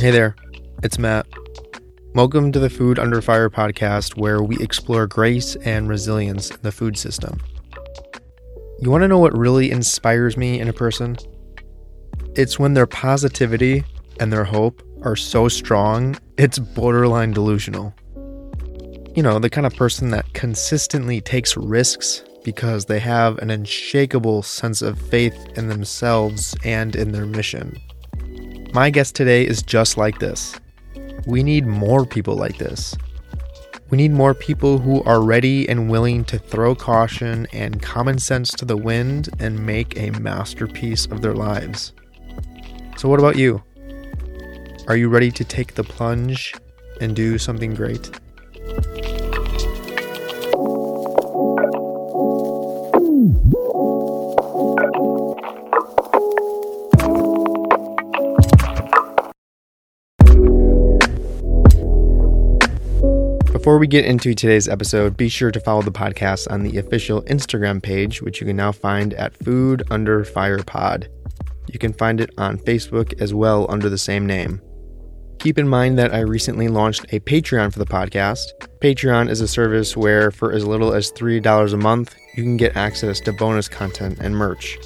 Hey there, it's Matt. Welcome to the Food Under Fire podcast, where we explore grace and resilience in the food system. You want to know what really inspires me in a person? It's when their positivity and their hope are so strong, it's borderline delusional. You know, the kind of person that consistently takes risks because they have an unshakable sense of faith in themselves and in their mission. My guest today is just like this. We need more people like this. We need more people who are ready and willing to throw caution and common sense to the wind and make a masterpiece of their lives. So, what about you? Are you ready to take the plunge and do something great? Before we get into today's episode, be sure to follow the podcast on the official Instagram page, which you can now find at Food Under Fire Pod. You can find it on Facebook as well under the same name. Keep in mind that I recently launched a Patreon for the podcast. Patreon is a service where, for as little as $3 a month, you can get access to bonus content and merch.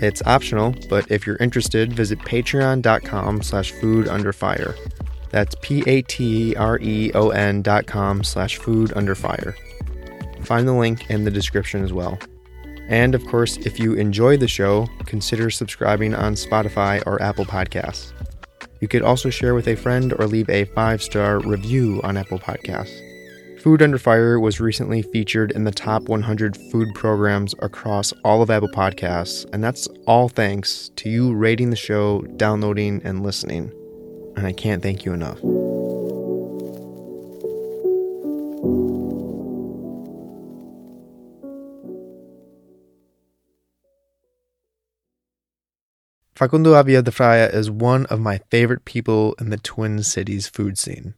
It's optional, but if you're interested, visit patreon.com slash food under fire. That's P-A-T-R-E-O-N dot com slash food under fire. Find the link in the description as well. And of course, if you enjoy the show, consider subscribing on Spotify or Apple Podcasts. You could also share with a friend or leave a five star review on Apple Podcasts. Food Under Fire was recently featured in the top 100 food programs across all of Apple Podcasts, and that's all thanks to you rating the show, downloading, and listening and I can't thank you enough. Facundo Avila Defraia is one of my favorite people in the Twin Cities food scene.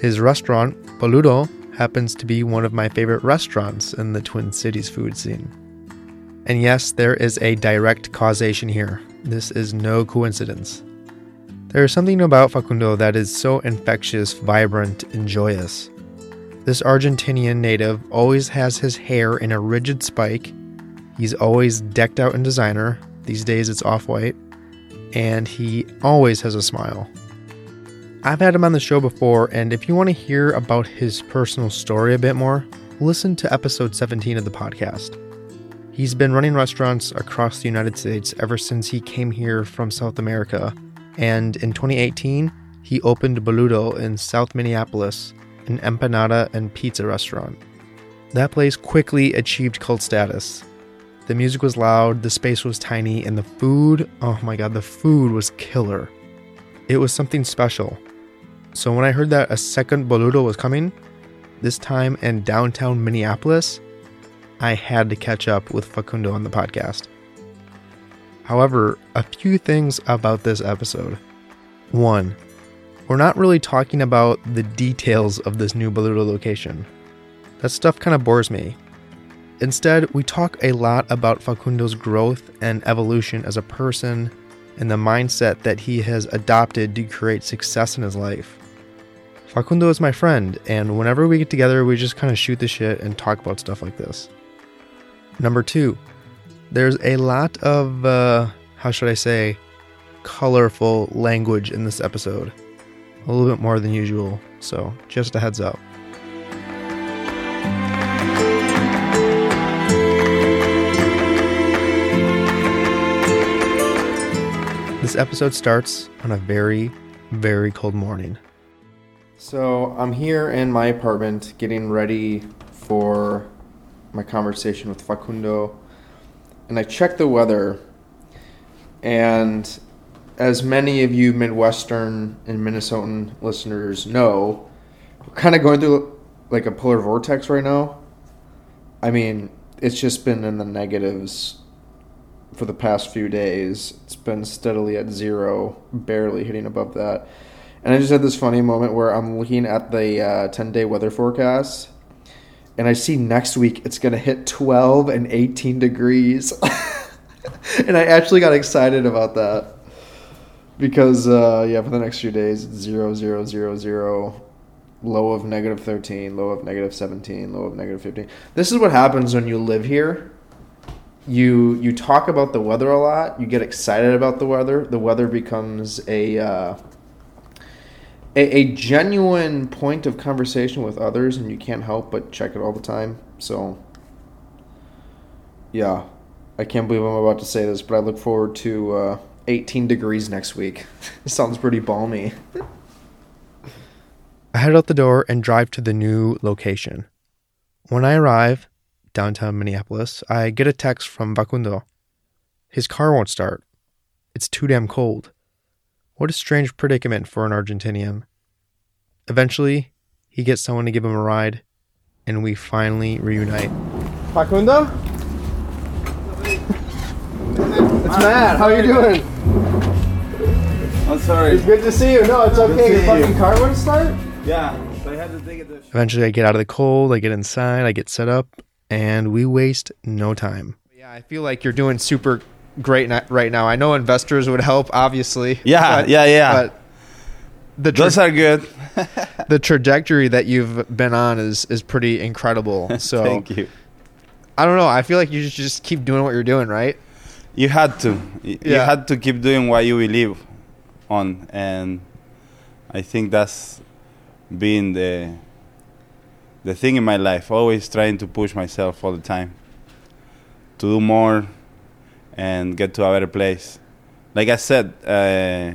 His restaurant, Boludo, happens to be one of my favorite restaurants in the Twin Cities food scene. And yes, there is a direct causation here. This is no coincidence. There is something about Facundo that is so infectious, vibrant, and joyous. This Argentinian native always has his hair in a rigid spike. He's always decked out in designer. These days it's off white. And he always has a smile. I've had him on the show before, and if you want to hear about his personal story a bit more, listen to episode 17 of the podcast. He's been running restaurants across the United States ever since he came here from South America, and in 2018, he opened Boludo in South Minneapolis, an empanada and pizza restaurant. That place quickly achieved cult status. The music was loud, the space was tiny, and the food oh my god, the food was killer. It was something special. So when I heard that a second Boludo was coming, this time in downtown Minneapolis, I had to catch up with Facundo on the podcast. However, a few things about this episode. One, we're not really talking about the details of this new Boludo location. That stuff kind of bores me. Instead, we talk a lot about Facundo's growth and evolution as a person and the mindset that he has adopted to create success in his life. Facundo is my friend, and whenever we get together, we just kind of shoot the shit and talk about stuff like this. Number two, there's a lot of, uh, how should I say, colorful language in this episode. A little bit more than usual, so just a heads up. This episode starts on a very, very cold morning. So I'm here in my apartment getting ready for my conversation with Facundo, and I checked the weather. And as many of you Midwestern and Minnesotan listeners know, we're kind of going through like a polar vortex right now. I mean, it's just been in the negatives for the past few days. It's been steadily at zero, barely hitting above that And I just had this funny moment where I'm looking at the uh, 10 day weather forecast and I see next week it's going to hit 12 and 18 degrees. and I actually got excited about that because, uh, yeah, for the next few days, it's 0, 0, 0, 0, low of negative 13, low of negative 17, low of negative 15. This is what happens when you live here. You you talk about the weather a lot. You get excited about the weather. The weather becomes a uh, a, a genuine point of conversation with others, and you can't help but check it all the time. So, yeah, I can't believe I'm about to say this, but I look forward to uh, 18 degrees next week. sounds pretty balmy. I head out the door and drive to the new location. When I arrive, downtown Minneapolis, I get a text from Facundo. His car won't start. It's too damn cold. What a strange predicament for an Argentinian. Eventually, he gets someone to give him a ride, and we finally reunite. Facundo? it's Matt. How are you doing? I'm sorry. It's good to see you. No, it's okay. Your fucking car won't start? Yeah, so I had to take it. To Eventually, I get out of the cold, I get inside, I get set up, and we waste no time. Yeah, I feel like you're doing super great right now. I know investors would help, obviously. Yeah, yeah, yeah. But the tra- Those are good. the trajectory that you've been on is is pretty incredible. So Thank you. I don't know. I feel like you should just keep doing what you're doing, right? You had to. You Yeah. had to keep doing what you believe on, and I think that's been the the thing in my life. Always trying to push myself all the time to do more and get to a better place. Like I said, uh,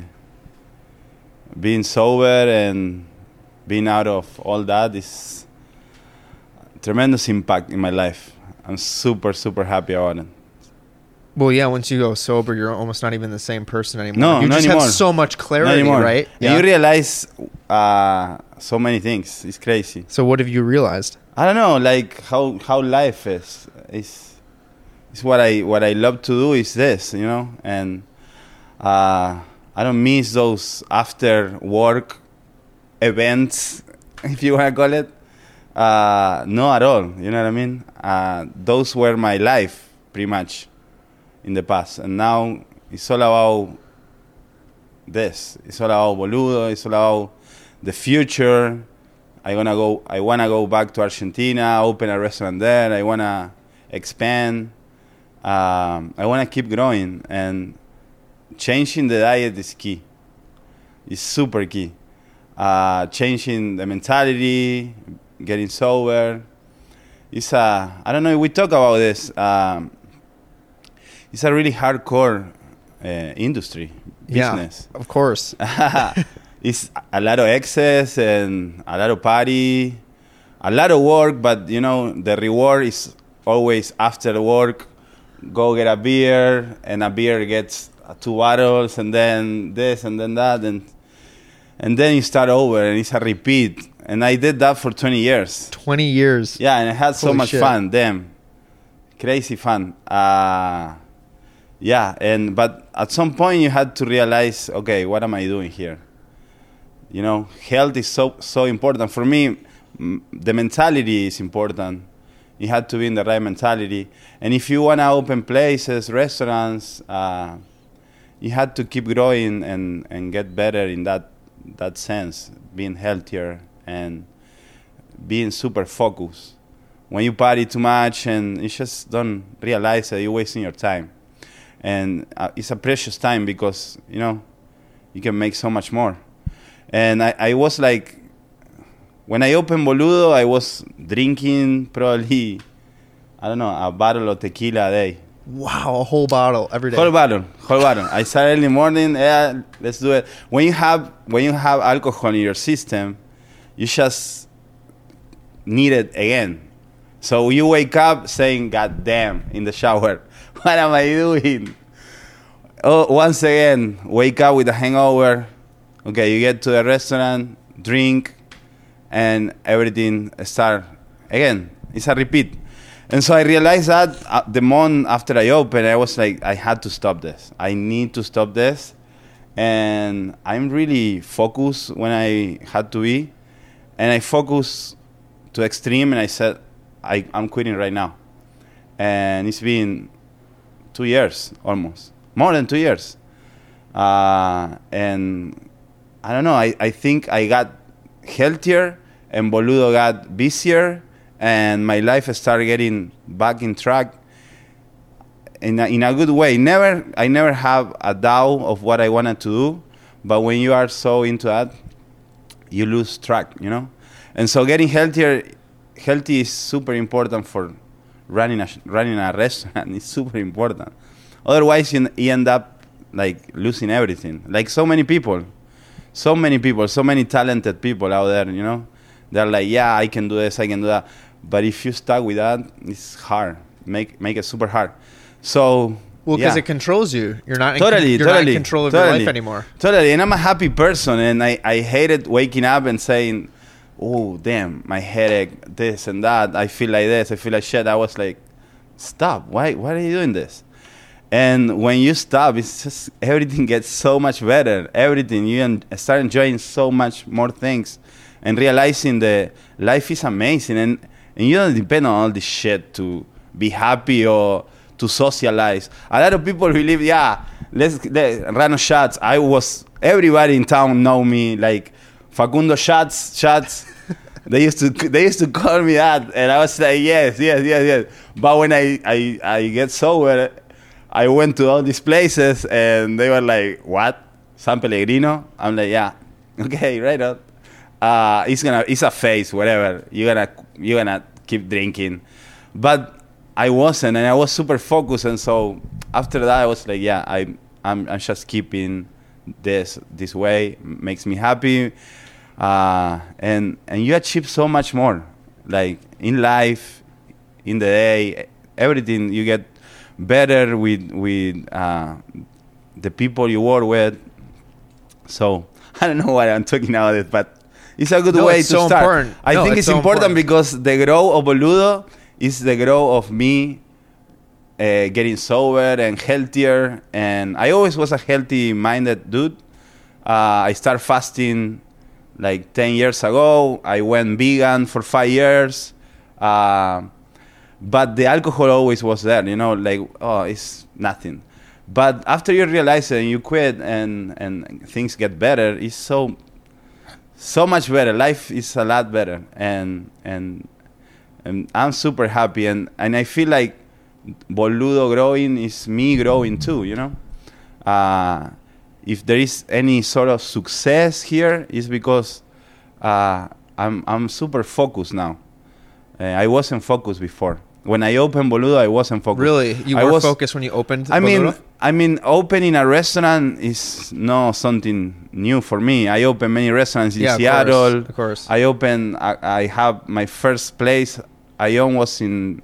being sober and being out of all that is tremendous impact in my life. I'm super super happy about it. Well, yeah. Once you go sober, you're almost not even the same person anymore. No, you just anymore. have so much clarity, right? And you realize uh, so many things. It's crazy. so what have you realized? I don't know, like how how life is. It's it's what I what I love to do is this, you know, and uh, I don't miss those after work events, if you want to call it. Uh, no, at all. You know what I mean? Uh, those were my life, pretty much, in the past, and now it's all about this. It's all about boludo. It's all about the future. I wanna go. I wanna go back to Argentina, open a restaurant there. I wanna expand. Um, I wanna keep growing, and changing the diet is key. It's super key. Uh, changing the mentality, getting sober. It's a. I don't know. If we talk about this. Um, it's a really hardcore uh, industry business Yeah, of course. it's a lot of excess and a lot of party, a lot of work, but you know the reward is always after work. Go get a beer, and a beer gets uh, two bottles, and then this, and then that, and and then you start over, and it's a repeat. And I did that for 20 years. Twenty years. Yeah, and I had so Holy much shit. fun. Damn, crazy fun. Uh, yeah, and but at some point you had to realize, okay, what am I doing here? You know, health is so so important for me. The mentality is important. You had to be in the right mentality, and if you wanna open places, restaurants, uh, you had to keep growing and and get better in that that sense, being healthier and being super focused. When you party too much and you just don't realize that you're wasting your time, and uh, it's a precious time because you know you can make so much more. And I, I was like, when I opened Boludo, I was drinking probably, I don't know, a bottle of tequila a day. Wow, a whole bottle every day. Whole bottle, whole bottle. I started in the morning. Yeah, let's do it. When you have when you have alcohol in your system, you just need it again. So you wake up saying, "God damn!" in the shower, what am I doing? Oh, once again, wake up with a hangover. Okay, you get to the restaurant, drink, and everything start again. It's a repeat. And so I realized that uh, the month after I opened, I was like, I had to stop this. I need to stop this and I'm really focused when I had to be, and I focused to extreme, and I said, I, I'm quitting right now, and it's been two years almost, more than two years, uh, and I don't know. I, I think I got healthier, and Boludo got busier, and my life started getting back in track in a, in a good way. Never, I never have a doubt of what I wanted to do, but when you are so into that, you lose track, you know. And so, getting healthier, healthy is super important for running a running a restaurant. It's super important. Otherwise, you, you end up like losing everything. Like so many people, so many people, so many talented people out there. You know, they're like, yeah, I can do this, I can do that. But if you stuck with that, it's hard. Make make it super hard. So well, because yeah. it controls you. You're not totally, in, you're totally, not in control of totally, your life anymore. Totally, and I'm a happy person, and I I hated waking up and saying, "Oh, damn, my headache, this and that. I feel like this. I feel like shit." I was like, "Stop! Why? Why are you doing this?" And when you stop, it's just everything gets so much better. Everything you en- start enjoying so much more things, and realizing that life is amazing, and and you don't depend on all this shit to be happy or to socialize. A lot of people believe, yeah, let's let, Rano shots. I was everybody in town know me like Facundo shots shots. they used to they used to call me that, and I was like, yes, yes, yes, yes. But when I I, I get sober, I went to all these places, and they were like, what? San Pellegrino? I'm like, yeah, okay, right on. Uh, it's gonna it's a phase, whatever. You're gonna you're gonna keep drinking, but I wasn't, and I was super focused. And so after that, I was like, yeah, I, I'm, I'm just keeping this this way. Makes me happy, uh, and and you achieve so much more, like in life, in the day, everything. You get better with with uh, the people you work with. So I don't know why I'm talking about it, but it's a good No, way it's to so start. important. I No, think it's it's, so important, important. because the growth of Boludo is the growth of me uh, getting sober and healthier. And I always was a healthy minded dude. Uh, I started fasting like 10 years ago. I went vegan for five years. Uh, but the alcohol always was there, you know, like, oh, it's nothing. But after you realize it and you quit and, and things get better, it's so so much better. Life is a lot better, and and and I'm super happy, and and I feel like Boludo growing is me growing too. You know, uh, if there is any sort of success here, is because uh, I'm I'm super focused now. Uh, I wasn't focused before. When I opened Boludo, I wasn't focused. Really, you I were was- focused when you opened. I mean, I mean, opening a restaurant is not something new for me. I opened many restaurants in Yeah, of Seattle. course, of course. I opened. I, I have my first place I own was in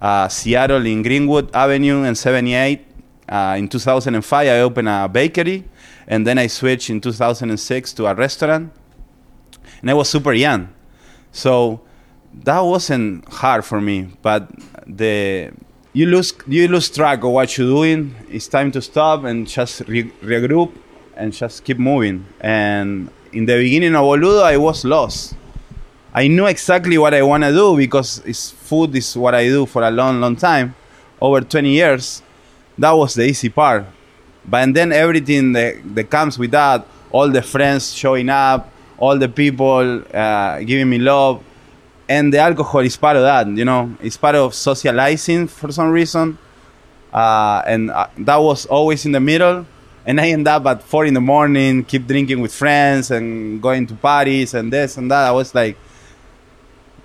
uh, Seattle in Greenwood Avenue and 78. Uh, in 2005, I opened a bakery, and then I switched in 2006 to a restaurant. And I was super young, so that wasn't hard for me. But the you lose you lose track of what you're doing. It's time to stop and just re- regroup and just keep moving. And in the beginning of Boludo, I was lost. I knew exactly what I want to do because it's food is what I do for a long, long time, over 20 years. That was the easy part. But then everything that, that comes with that, all the friends showing up, all the people uh, giving me love, and the alcohol is part of that. You know, it's part of socializing for some reason, uh, and uh, that was always in the middle. And I end up at four in the morning, keep drinking with friends and going to parties and this and that. I was like,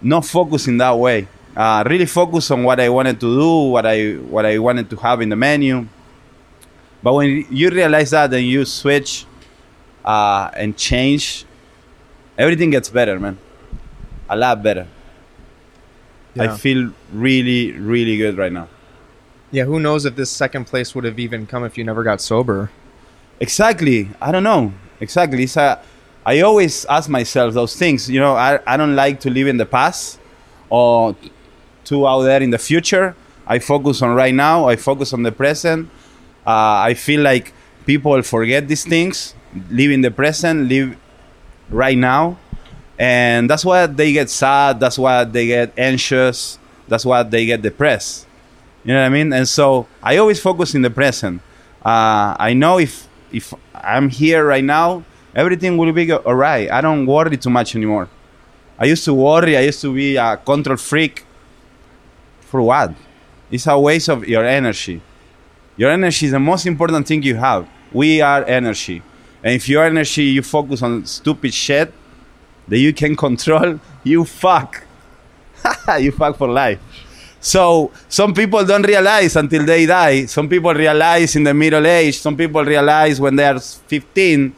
not focused in that way. Uh, really focus on what I wanted to do, what I what I wanted to have in the menu. But when you realize that and you switch uh, and change, everything gets better, man. A lot better. Yeah. I feel really, really good right now. yeah, who knows if this second place would have even come if you never got sober? Exactly. I don't know. Exactly. It's a, I always ask myself those things. You know, I, I don't like to live in the past or too out there in the future. I focus on right now. I focus on the present. Uh, I feel like people forget these things, live in the present, live right now, and that's why they get sad. That's why they get anxious. That's why they get depressed. You know what I mean? And so I always focus in the present. Uh, I know if if I'm here right now, everything will be all right. I don't worry too much anymore. I used to worry. I used to be a control freak. For what? It's a waste of your energy. Your energy is the most important thing you have. We are energy. And if your energy you focus on stupid shit that you can control, you fuck. you fuck for life. So some people don't realize until they die. Some people realize in the middle age. Some people realize when they are 15,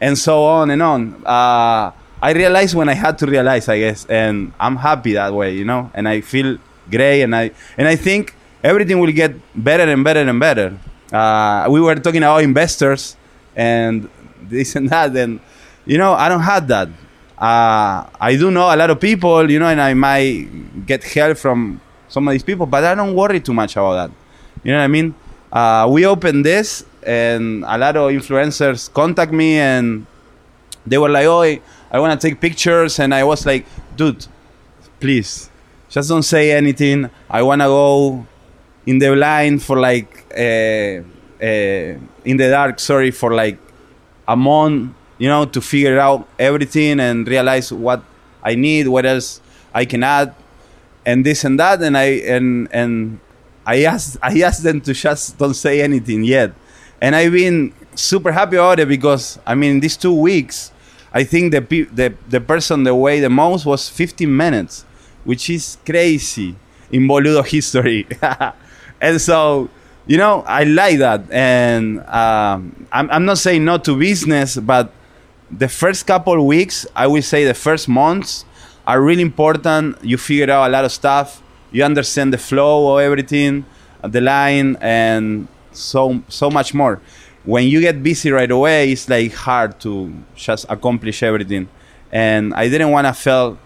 and so on and on. Uh, I realized when I had to realize, I guess, and I'm happy that way, you know. And I feel great, and I and I think everything will get better and better and better. Uh, we were talking about investors and this and that, and you know, I don't have that. Uh, I do know a lot of people, you know, and I might get help from some of these people, but I don't worry too much about that. You know what I mean? Uh, we opened this, and a lot of influencers contact me, and they were like, "Oh, I want to take pictures," and I was like, "Dude, please, just don't say anything. I want to go in the blind for like uh, uh, in the dark. Sorry for like a month, you know, to figure out everything and realize what I need, what else I can add." and this and that. And i and and i asked i asked them to just don't say anything yet. And i've been super happy about it because i mean these two weeks i think the pe- the, the person that weighed the most was 15 minutes which is crazy in boludo history. And so you know i like that. And um, I'm, I'm not saying no to business but the first couple weeks i will say the first months are really important. You figure out a lot of stuff. You understand the flow of everything, the line, and so so much more. When you get busy right away, it's like hard to just accomplish everything. And I didn't want to fail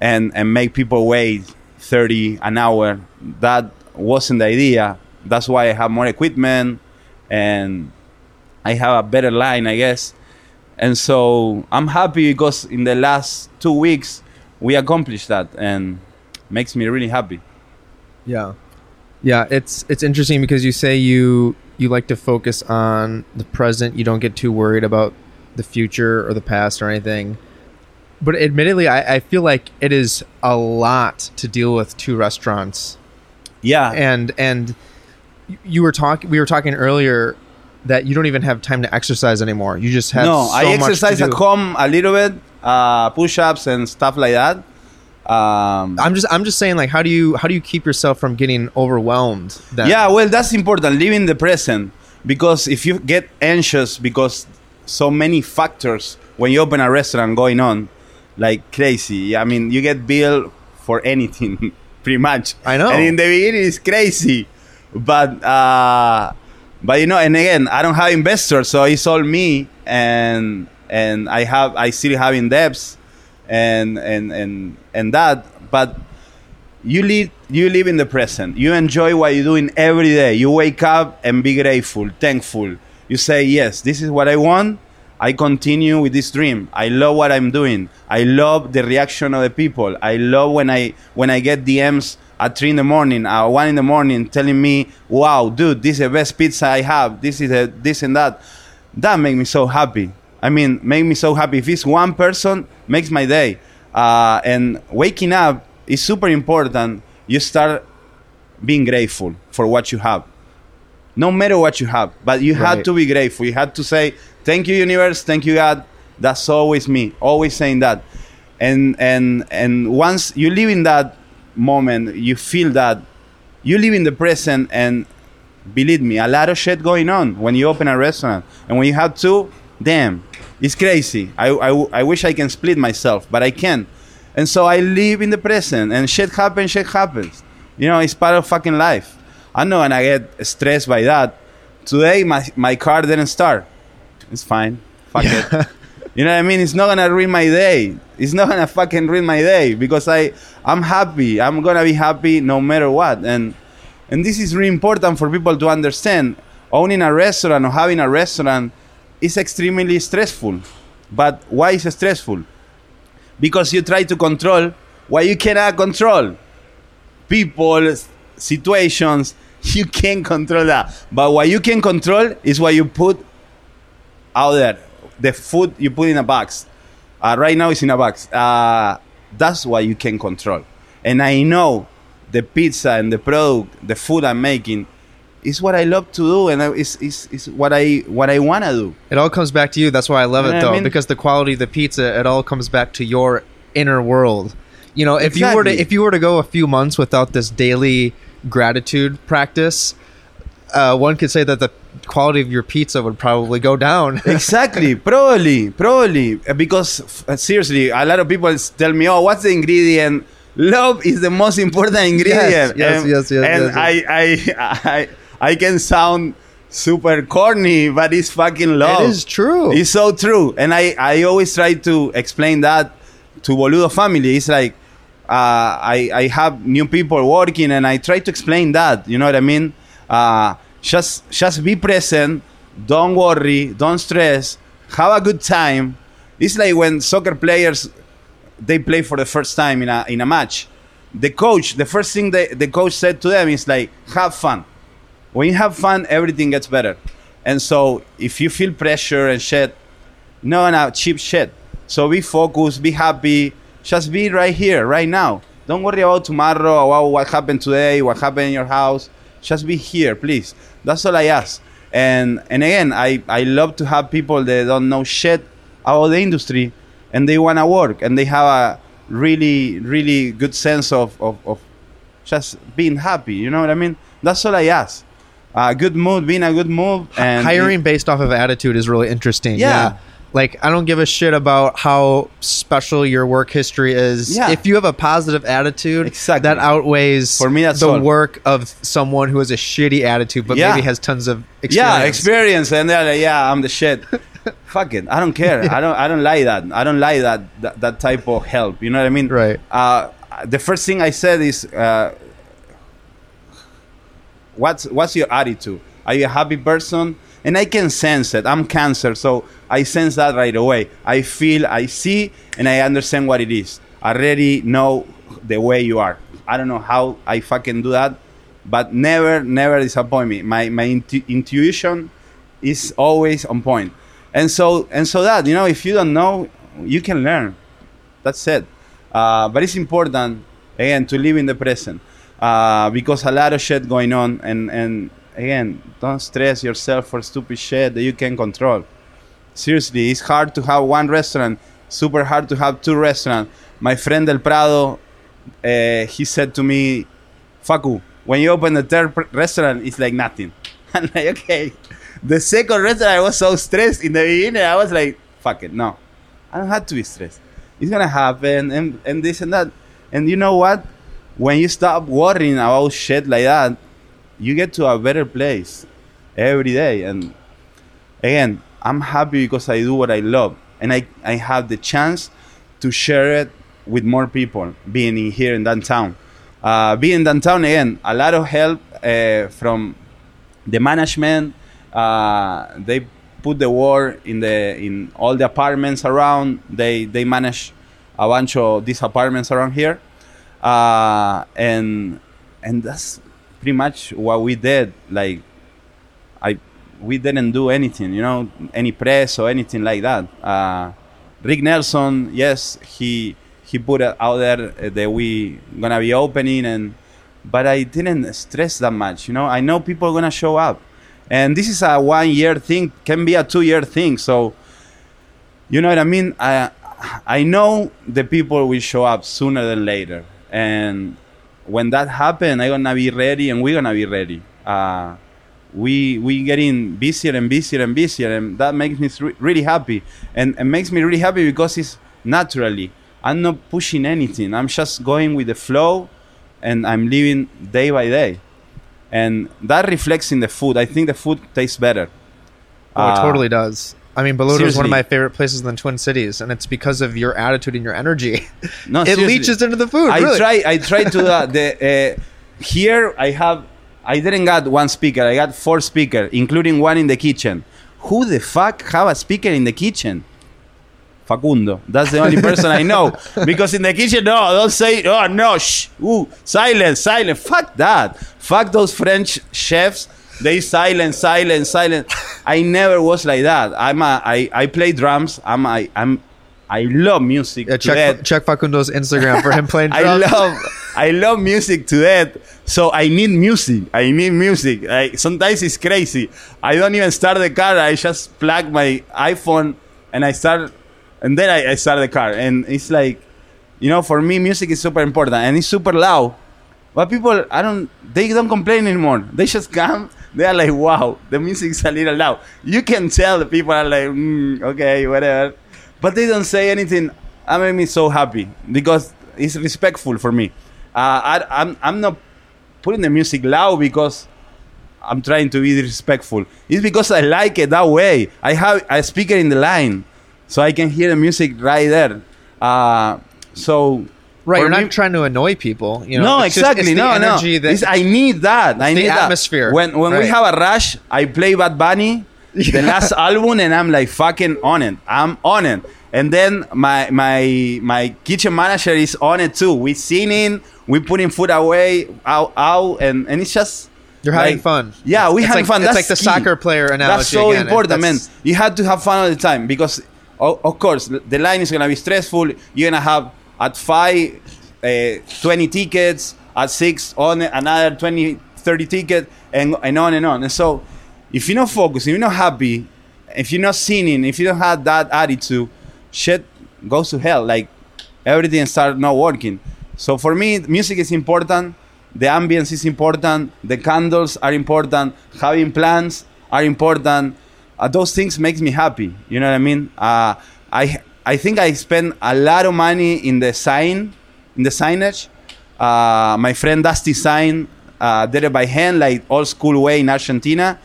and and make people wait 30 an hour. That wasn't the idea. That's why I have more equipment and I have a better line, I guess. And so I'm happy because in the last two weeks we accomplished that and makes me really happy. Yeah. Yeah, it's it's interesting because you say you you like to focus on the present. You don't get too worried about the future or the past or anything. But admittedly, I, I feel like it is a lot to deal with two restaurants. Yeah. And and you were talking we were talking earlier that you don't even have time to exercise anymore. You just have no. so I exercise at home a little bit, uh, push-ups and stuff like that. Um, I'm just I'm just saying like how do you how do you keep yourself from getting overwhelmed? Then? yeah, well, that's important. Living the present because if you get anxious because so many factors when you open a restaurant going on like crazy. I mean, you get billed for anything pretty much. I know. And in the beginning, it's crazy, but uh, but you know, and again, I don't have investors, so it's all me, and and I have I still having debts, and and and and that, but you live you live in the present. You enjoy what you're doing every day. You wake up and be grateful thankful. You say yes this is what i want. I continue with this dream. I love what i'm doing. I love the reaction of the people. I love when i when i get dms at 3 in the morning at 1 in the morning telling me wow dude this is the best pizza i have this is a, this and that that makes me so happy i mean make me so happy if it's one person makes my day uh, and waking up is super important. You start being grateful for what you have, no matter what you have. But you Right. had to be grateful. You had to say, "Thank you, universe. Thank you, God." That's always me. Always saying that. And and and once you live in that moment, you feel that you live in the present. And believe me, a lot of shit going on when you open a restaurant. And when you have two damn, it's crazy. I, I, I wish I can split myself, but I can't. And so I live in the present, and shit happens, shit happens. You know, it's part of fucking life. i know not gonna get stressed by that. Today, my, my car didn't start. It's fine. Fuck it. You know what I mean? It's not gonna ruin my day. It's not gonna fucking ruin my day because I I'm happy. I'm gonna be happy no matter what. And and this is really important for people to understand. owning a restaurant or having a restaurant is extremely stressful. But why is it stressful? Because you try to control what you cannot control. People, situations, you can't control that. But what you can control is what you put out there. The food you put in a box. Uh, right now it's in a box. Uh, that's what you can control. And I know the pizza and the product, the food I'm making, is what I love to do, and it's, it's, it's what I what I wanna do. It all comes back to you. That's why I love You it what I though, mean? because the quality of the pizza, it all comes back to your inner world. You know, if you were to if you were to go a few months without this daily gratitude practice, uh, one could say that the quality of your pizza would probably go down. exactly probably probably Uh, because f- uh, seriously a lot of people tell me oh what's the ingredient love is the most important ingredient yes, and, yes, yes, and yes, I, I i i can sound super corny but it's fucking love It is true. it's so true and i i always try to explain that to boludo family it's like uh, I, I have new people working and I try to explain that. You know what I mean? Uh, just just be present. Don't worry. Don't stress. Have a good time. It's like when soccer players they play for the first time in a in a match. The coach, the first thing they, the coach said to them is like, have fun. When you have fun, everything gets better. And so if you feel pressure and shit, no, no, cheap shit. So be focused, be happy, just be right here, right now. Don't worry about tomorrow, about what happened today, what happened in your house. Just be here, please. That's all I ask. And and again, I, I love to have people that don't know shit about the industry and they wanna work and they have a really, really good sense of, of, of just being happy. You know what I mean? That's all I ask. A good mood, being a good mood, and Hiring based off of attitude is really interesting. Yeah. Like I don't give a shit about how special your work history is. Yeah. If you have a positive attitude, Exactly. that outweighs For me, that's the all. work of someone who has a shitty attitude but Yeah. maybe has tons of experience. Yeah, experience, and they're like, yeah, I'm the shit. Fuck it, I don't care. I don't. I don't like that. I don't like that, that that type of help. You know what I mean? Right. Uh, the first thing I said is, uh, what's what's your attitude? Are you a happy person? And I can sense it. I'm cancer, so I sense that right away. I feel, I see, and I understand what it is. I already know the way you are. I don't know how I fucking do that, but never, never disappoint me. My my intu- intuition is always on point. And so and so that you know, if you don't know, you can learn. That's it. Uh, but it's important again to live in the present uh, because a lot of shit going on, and and again, don't stress yourself for stupid shit that you can control. Seriously, it's hard to have one restaurant. Super hard to have two restaurants. My friend Del Prado, uh, he said to me, "Facu, when you open the third restaurant, it's like nothing." I'm like, okay. The second restaurant, I was so stressed in the beginning. I was like, "Fuck it, no, I don't have to be stressed. It's gonna happen, and and this and that." And you know what? When you stop worrying about shit like that, you get to a better place every day. And again, I'm happy because I do what I love, and I I have the chance to share it with more people being in here in downtown. Uh, being downtown again, a lot of help uh, from the management. Uh, they put the word in the in all the apartments around. They they manage a bunch of these apartments around here, uh, and and that's pretty much what we did. Like I we didn't do anything, you know, any press or anything like that. Uh, Rick Nelson, yes, he he put it out there uh, that we gonna be opening, and but I didn't stress that much. You know, I know people are gonna show up, and this is a one year thing, can be a two year thing. So, you know what I mean? I I know the people will show up sooner than later, and when that happens, I'm gonna be ready, and we're gonna be ready. Uh, we we getting busier and busier and busier, and that makes me re- really happy, and it makes me really happy because it's naturally. I'm not pushing anything. I'm just going with the flow, and I'm living day by day, and that reflects in the food. I think the food tastes better. Oh, it Uh, totally does. I mean, Boludo is one of my favorite places in the Twin Cities, and it's because of your attitude and your energy. No, it seriously. leaches into the food. I really. try. I try to uh, the uh, here. I have I didn't got one speaker. I got four speaker, including one in the kitchen. Who the fuck have a speaker in the kitchen? Facundo. That's the only person I know. Because in the kitchen, no, don't say, oh no, shh, ooh, silence, silence. Fuck that. Fuck those French chefs. They silent, silent, silent. I never was like that. I'm a, I, I play drums. I'm, I, I'm, I love music. Yeah, to check check Facundo's Instagram for him playing I love I love music to death. So I need music. I need music. I, sometimes it's crazy. I don't even start the car. I just plug my iPhone and I start, and then I, I start the car. And it's like, you know, for me, music is super important and it's super loud. But people, I don't, they don't complain anymore. They just come. They are like, wow, the music is a little loud. You can tell the people are like, mm, okay, whatever. But they don't say anything. That made me so happy because it's respectful for me. Uh, I, I'm, I'm not putting the music loud because I'm trying to be respectful. It's because I like it that way. I have a speaker in the line, so I can hear the music right there. Uh, so Right, for you're not me- trying to annoy people. You know, no, It's just- exactly. it's the no, no. that It's- I need that. I the need that. atmosphere. When when we have a rush, I play Bad Bunny, the last album, and I'm like fucking on it. I'm on it. And then my my my kitchen manager is on it too. We singing, we putting food away, out, out, and and it's just. You're having like- fun. Yeah, we It's having like- fun. it's That's like the key. soccer player analogy That's so again. important, man. You have to have fun all the time because, o- of course, the line is gonna be stressful. You're gonna have at five, uh, 20 tickets. At six, on another 20, 30 tickets, and and on and on. And so, if you're not focused, if you're not happy, if you're not singing, if you don't have that attitude, shit goes to hell. Like everything start not working. So for me, music is important. The ambience is important. The candles are important. Having plans are important. Uh, those things makes me happy. You know what I mean? Uh, I I think I spend a lot of money in the sign, in the signage. Uh, my friend Dusty Sign uh, did it by hand, like old school way in Argentina,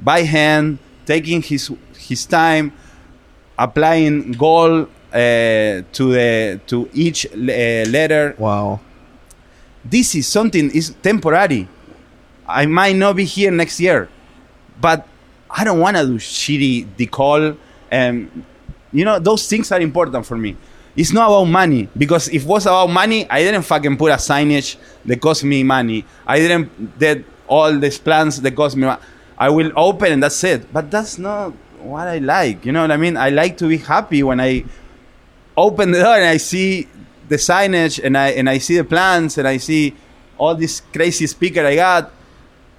by hand, taking his his time, applying gold uh, to the to each uh, letter. wow. This is something is temporary. I might not be here next year, but I don't want to do shitty decal and you know those things are important for me. It's not about money because if it was about money, I didn't fucking put a signage that cost me money. I didn't did all these plans that cost me. mo- I will open and that's it. But that's not what I like. You know what I mean? I like to be happy when I open the door and I see the signage and I and I see the plans and I see all this crazy speaker I got.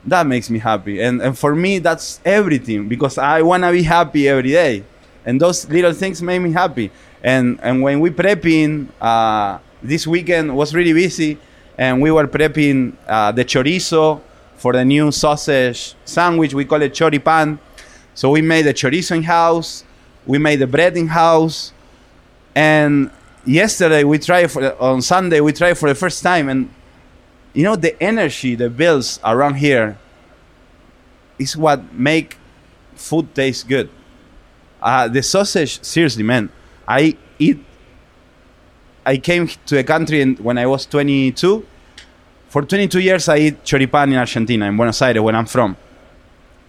That makes me happy. And and for me that's everything because I wanna be happy every day. And those little things made me happy. And and when we prepping uh, this weekend was really busy and we were prepping uh, the chorizo for the new sausage sandwich. We call it choripan. So we made the chorizo in house. We made the bread in house. And yesterday we tried for on Sunday we tried for the first time and you know the energy the builds around here is what make food taste good. Uh, the sausage, seriously, man, I eat. I came to the country in, when I was 22. For 22 years, I eat choripan in Argentina, in Buenos Aires, where I'm from.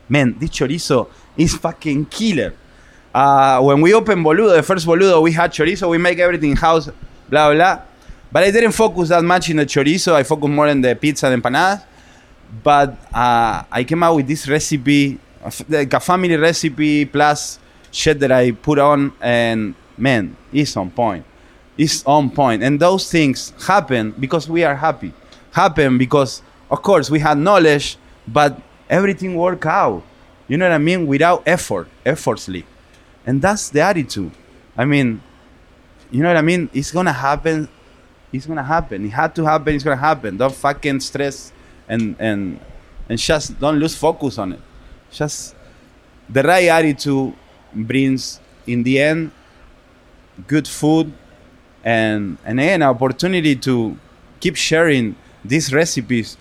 Man, this chorizo is fucking killer. Uh, when we opened Boludo, the first Boludo, we had chorizo. We make everything in house, blah blah. But I didn't focus that much in the chorizo. I focused more on the pizza and empanadas. But uh, I came out with this recipe, like a family recipe plus shit that I put on, and man, it's on point. It's on point. And those things happen because we are happy. Happen because, of course, we had knowledge, but everything worked out. You know what I mean? Without effort, effortlessly. And that's the attitude. I mean, you know what I mean? It's gonna happen. It's gonna happen. It had to happen. It's gonna happen. Don't fucking stress and and and just don't lose focus on it. Just the right attitude brings in the end good food and and an opportunity to keep sharing these recipes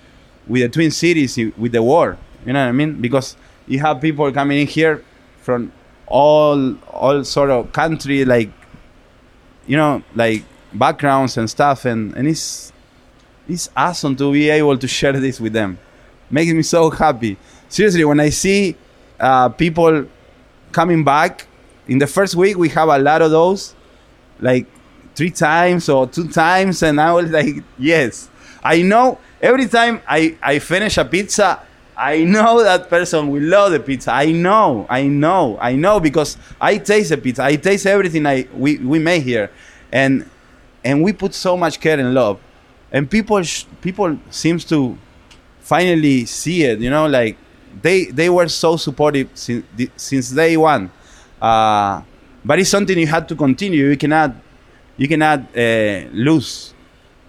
with the twin cities with the world. You know what i mean? Because you have people coming in here from all all sort of country like you know like backgrounds and stuff and and it's it's awesome to be able to share this with them. Makes me so happy. Seriously, when I see uh, people coming back in the first week, we have a lot of those, like three times or two times, and I was like, yes, I know. Every time I I finish a pizza, I know that person will love the pizza. I know, I know, I know because I taste the pizza. I taste everything I we, we make here, and and we put so much care and love, and people people seems to finally see it. You know, like they they were so supportive since since day one, uh, but it's something you had to continue. You cannot you cannot uh, lose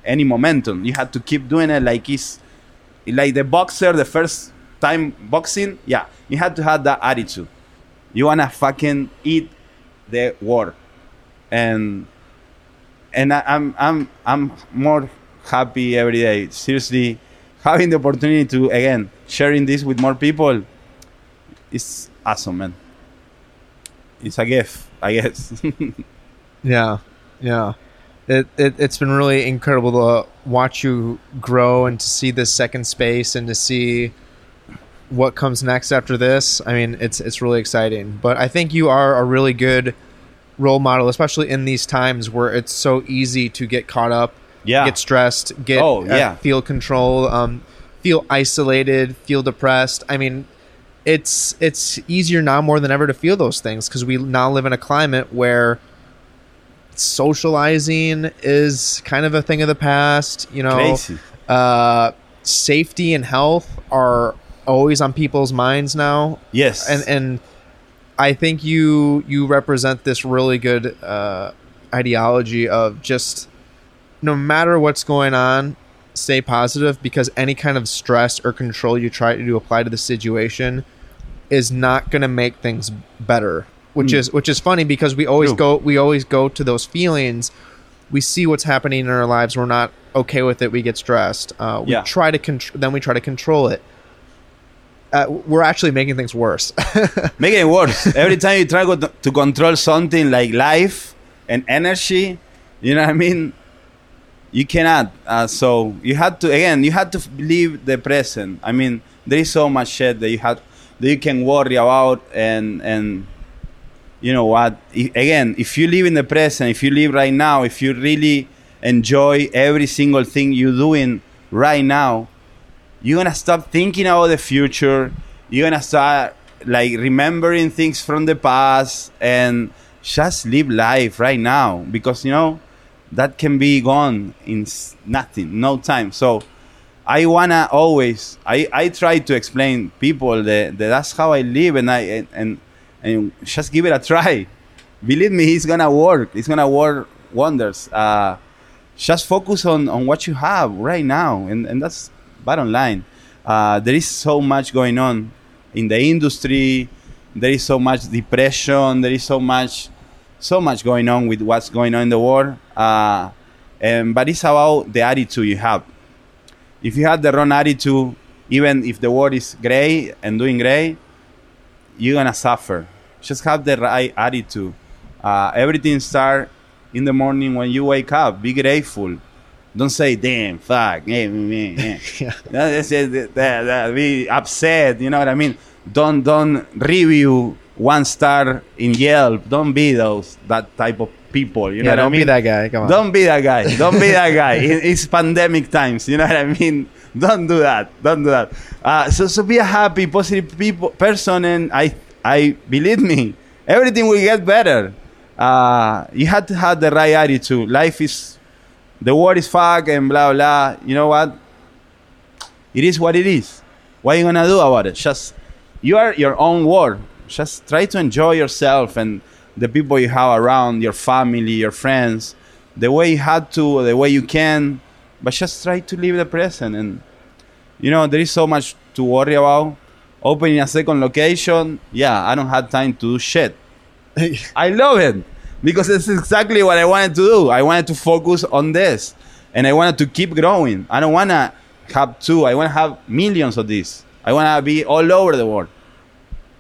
any momentum. You had to keep doing it like it's like the boxer the first time boxing, yeah, you had to have that attitude. You wanna fucking eat the war, and and I, I'm I'm I'm more happy every day. Seriously, having the opportunity to again sharing this with more people is awesome, man. It's a gift, I guess. yeah, yeah. It, it it's been really incredible to watch you grow and to see this second space and to see what comes next after this, I mean, it's it's really exciting. But I think you are a really good role model, especially in these times where it's so easy to get caught up, yeah. get stressed, get oh, yeah. uh, feel control, um, feel isolated, feel depressed. I mean, it's it's easier now more than ever to feel those things because we now live in a climate where socializing is kind of a thing of the past. You know, uh, safety and health are always on people's minds now. Yes, and and I think you you represent this really good uh, ideology of just no matter what's going on, stay positive because any kind of stress or control you try to apply to the situation is not going to make things better. Which mm. is which is funny because we always True. go we always go to those feelings. We see what's happening in our lives. We're not okay with it. We get stressed. Uh, we yeah. try to control. Then we try to control it uh, we're actually making things worse. making it worse. Every time you try to control something like life and energy, you know what I mean? You cannot. Uh, so you had to again. You had to live the present. I mean, there is so much shit that you have that you can worry about, and and you know what? again, if you live in the present, if you live right now, if you really enjoy every single thing you're doing right now, you're gonna stop thinking about the future you're gonna start like remembering things from the past and just live life right now because you know that can be gone in nothing no time so i wanna always i i try to explain people that, that that's how i live and i and, and and just give it a try believe me it's gonna work it's gonna work wonders uh, just focus on on what you have right now and and that's bottom line, uh, there is so much going on in the industry. There is so much depression. There is so much, so much going on with what's going on in the world. Uh, and, but it's about the attitude you have. If you have the wrong attitude, even if the world is great and doing great, you're gonna suffer. Just have the right attitude. Uh, everything start in the morning when you wake up. Be grateful. Don't say damn, fuck, yeah, yeah. yeah. That's that, that, be upset. You know what I mean? Don't don't review one star in Yelp. Don't be those that type of people. You know yeah, don't I mean? be that guy. Come on. Don't be that guy. Don't be that guy. it's pandemic times. You know what I mean? Don't do that. Don't do that. Uh, so so be a happy, positive people person, and I I believe me, everything will get better. Uh, you have to have the right attitude. Life is the world is fuck and blah blah. You know what? It is what it is. What are you gonna do about it? Just you are your own world. Just try to enjoy yourself and the people you have around, your family, your friends, the way you had to, the way you can. But just try to live the present. And you know there is so much to worry about. Opening a second location, yeah, I don't have time to do shit. I love it because it's exactly what I wanted to do. I wanted to focus on this and I wanted to keep growing. I don't want to have two, I want to have millions of these. I want to be all over the world.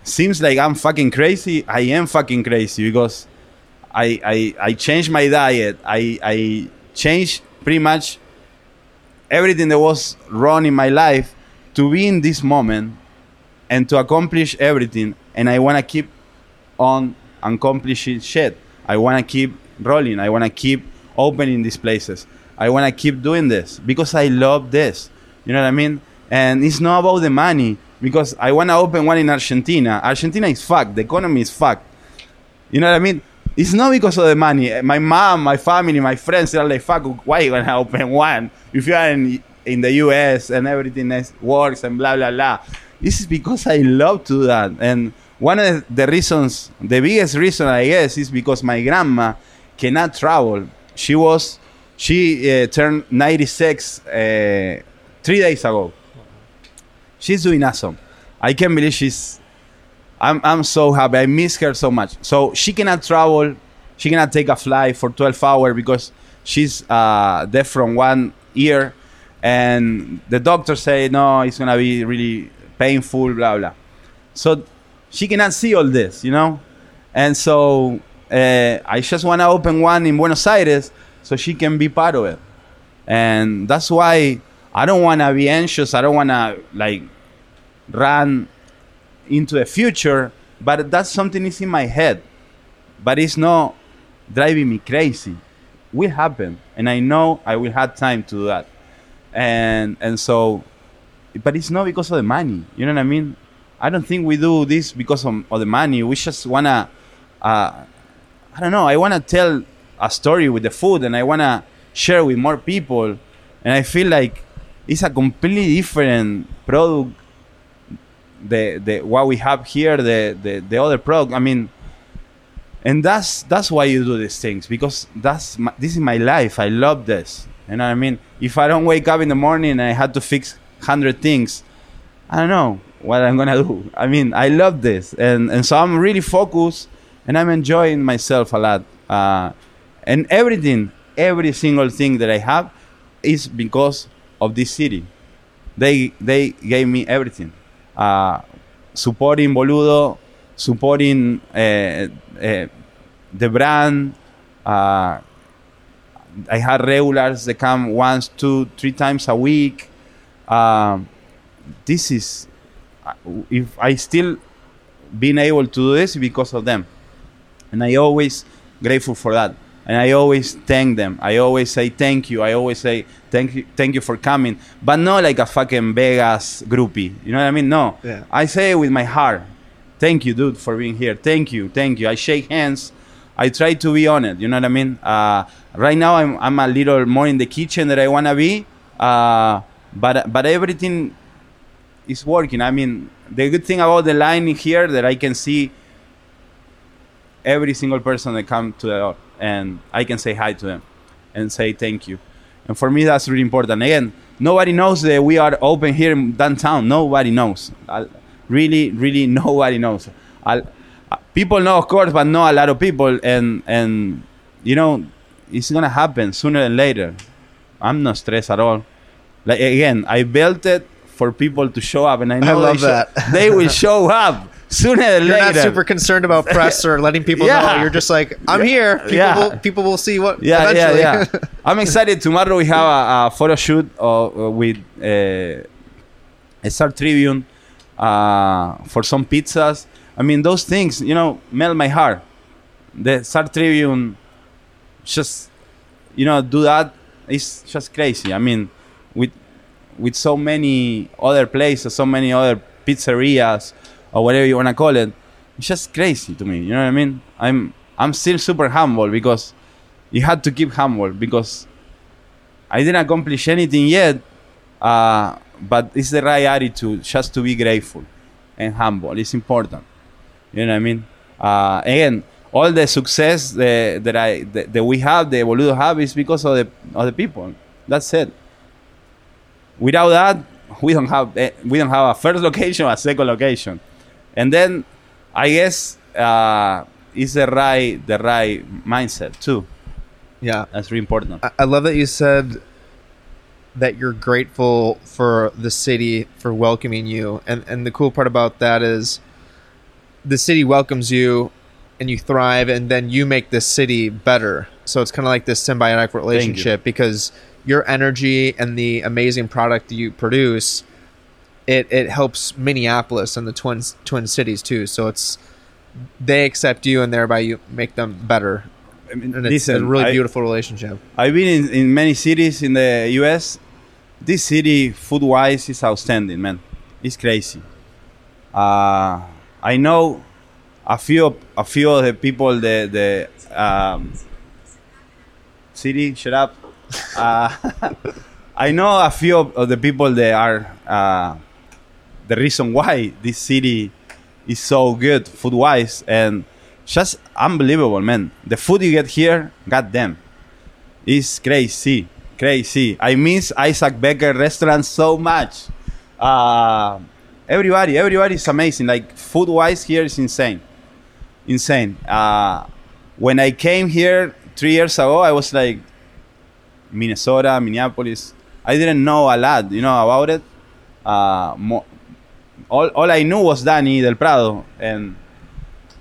Seems like I'm fucking crazy. I am fucking crazy because I, I, I changed my diet. I, I changed pretty much everything that was wrong in my life to be in this moment and to accomplish everything. And I want to keep on accomplishing shit. I want to keep rolling. I want to keep opening these places. I want to keep doing this because I love this. You know what I mean? And it's not about the money because I want to open one in Argentina. Argentina is fucked. The economy is fucked. You know what I mean? It's not because of the money. My mom, my family, my friends are like, fuck, why you gonna open one? If you are in, in the US and everything else works and blah, blah, blah. This is because I love to do that. And one of the reasons, the biggest reason, I guess, is because my grandma cannot travel. She was, she uh, turned 96 uh, three days ago. She's doing awesome. I can't believe she's I'm, I'm so happy. I miss her so much. So she cannot travel. She cannot take a flight for 12 hours because she's uh, deaf from one ear. And the doctor say, no, it's going to be really painful, blah, blah. So she cannot see all this, you know? And so uh, I just want to open one in Buenos Aires so she can be part of it. And that's why I don't want to be anxious. I don't want to, like, run into the future, but that's something is in my head. But it's not driving me crazy. Will happen, and I know I will have time to do that. And and so, but it's not because of the money. You know what I mean? I don't think we do this because of, of the money. We just wanna, uh, I don't know. I wanna tell a story with the food, and I wanna share with more people. And I feel like it's a completely different product the the what we have here, the the, the other product. I mean, and that's that's why you do these things because that's my, this is my life. I love this. You know what I mean? If I don't wake up in the morning and I had to fix hundred things, I don't know what I'm gonna do. I mean, I love this, and and so I'm really focused, and I'm enjoying myself a lot. Uh, and everything, every single thing that I have, is because of this city. They they gave me everything uh, supporting Boludo, supporting uh, uh, the brand. Uh, I had regulars that come once, two, three times a week. Um, this is, if I still been able to do this because of them, and I always grateful for that and I always thank them. I always say thank you. I always say thank you, thank you for coming, but not like a fucking Vegas groupie. You know what I mean? No. Yeah. I say it with my heart. Thank you, dude, for being here. Thank you, thank you. I shake hands. I try to be on it. You know what I mean? Uh, right now, I'm I'm a little more in the kitchen than I wanna be, uh, but but everything is working. I mean, the good thing about the line here that I can see every single person that come to the door and I can say hi to them and say thank you. And for me, that's really important. Again, nobody knows that we are open here in downtown. Nobody knows. I, really, really, nobody knows. I, people know, of course, but not a lot of people. And and you know, it's gonna happen sooner than later. I'm not stressed at all. Like again, I built it for people to show up, and I know I love they, that. they will show up sooner You're later. not super concerned about press or letting people Yeah. know. You're just like, I'm here. People, Yeah. will, people will see what. yeah, eventually. yeah, yeah. I'm excited. Tomorrow we have a, a photo shoot uh, with uh, Star Tribune uh, for some pizzas. I mean, those things, you know, melt my heart. The Star Tribune, just you know, do that. It's just crazy. I mean, with with so many other places, so many other pizzerias or whatever you wanna call it, it's just crazy to me. You know what I mean? I'm I'm still super humble because you had to keep humble because I didn't accomplish anything yet, uh, but it's the right attitude just to be grateful and humble. It's important. You know what I mean? Uh, again, all the success that, that I that, that we have, the Boludo have, is because of the of the people. That's it. Without that, we don't have eh, we don't have a first location, a second location, and then I guess uh, it's the right the right mindset too. yeah. That's really important. I, I love that you said that you're grateful for the city for welcoming you, and and the cool part about that is the city welcomes you, and you thrive, and then you make the city better. So it's kind of like this symbiotic relationship because your energy and the amazing product that you produce it it helps Minneapolis and the twin twin cities too. So it's they accept you and thereby you make them better. I mean, And it's a listen, really I- beautiful relationship. I've been in, in many cities in the US. This city, food wise, is outstanding, man. It's crazy. Uh, I know a few of- a few of the people the the um, city. Shut up. Uh, I know a few of, of the people that are uh, the reason why this city is so good food wise and just unbelievable, man. The food you get here, goddamn. It's crazy, crazy. I miss Isaac Becker restaurant so much. Uh, everybody, everybody is amazing. Like food wise, here is insane, insane. Uh, when I came here three years ago, I was like Minnesota, Minneapolis. I didn't know a lot, you know, about it. Uh, mo- all, all I knew was Danny del Prado, and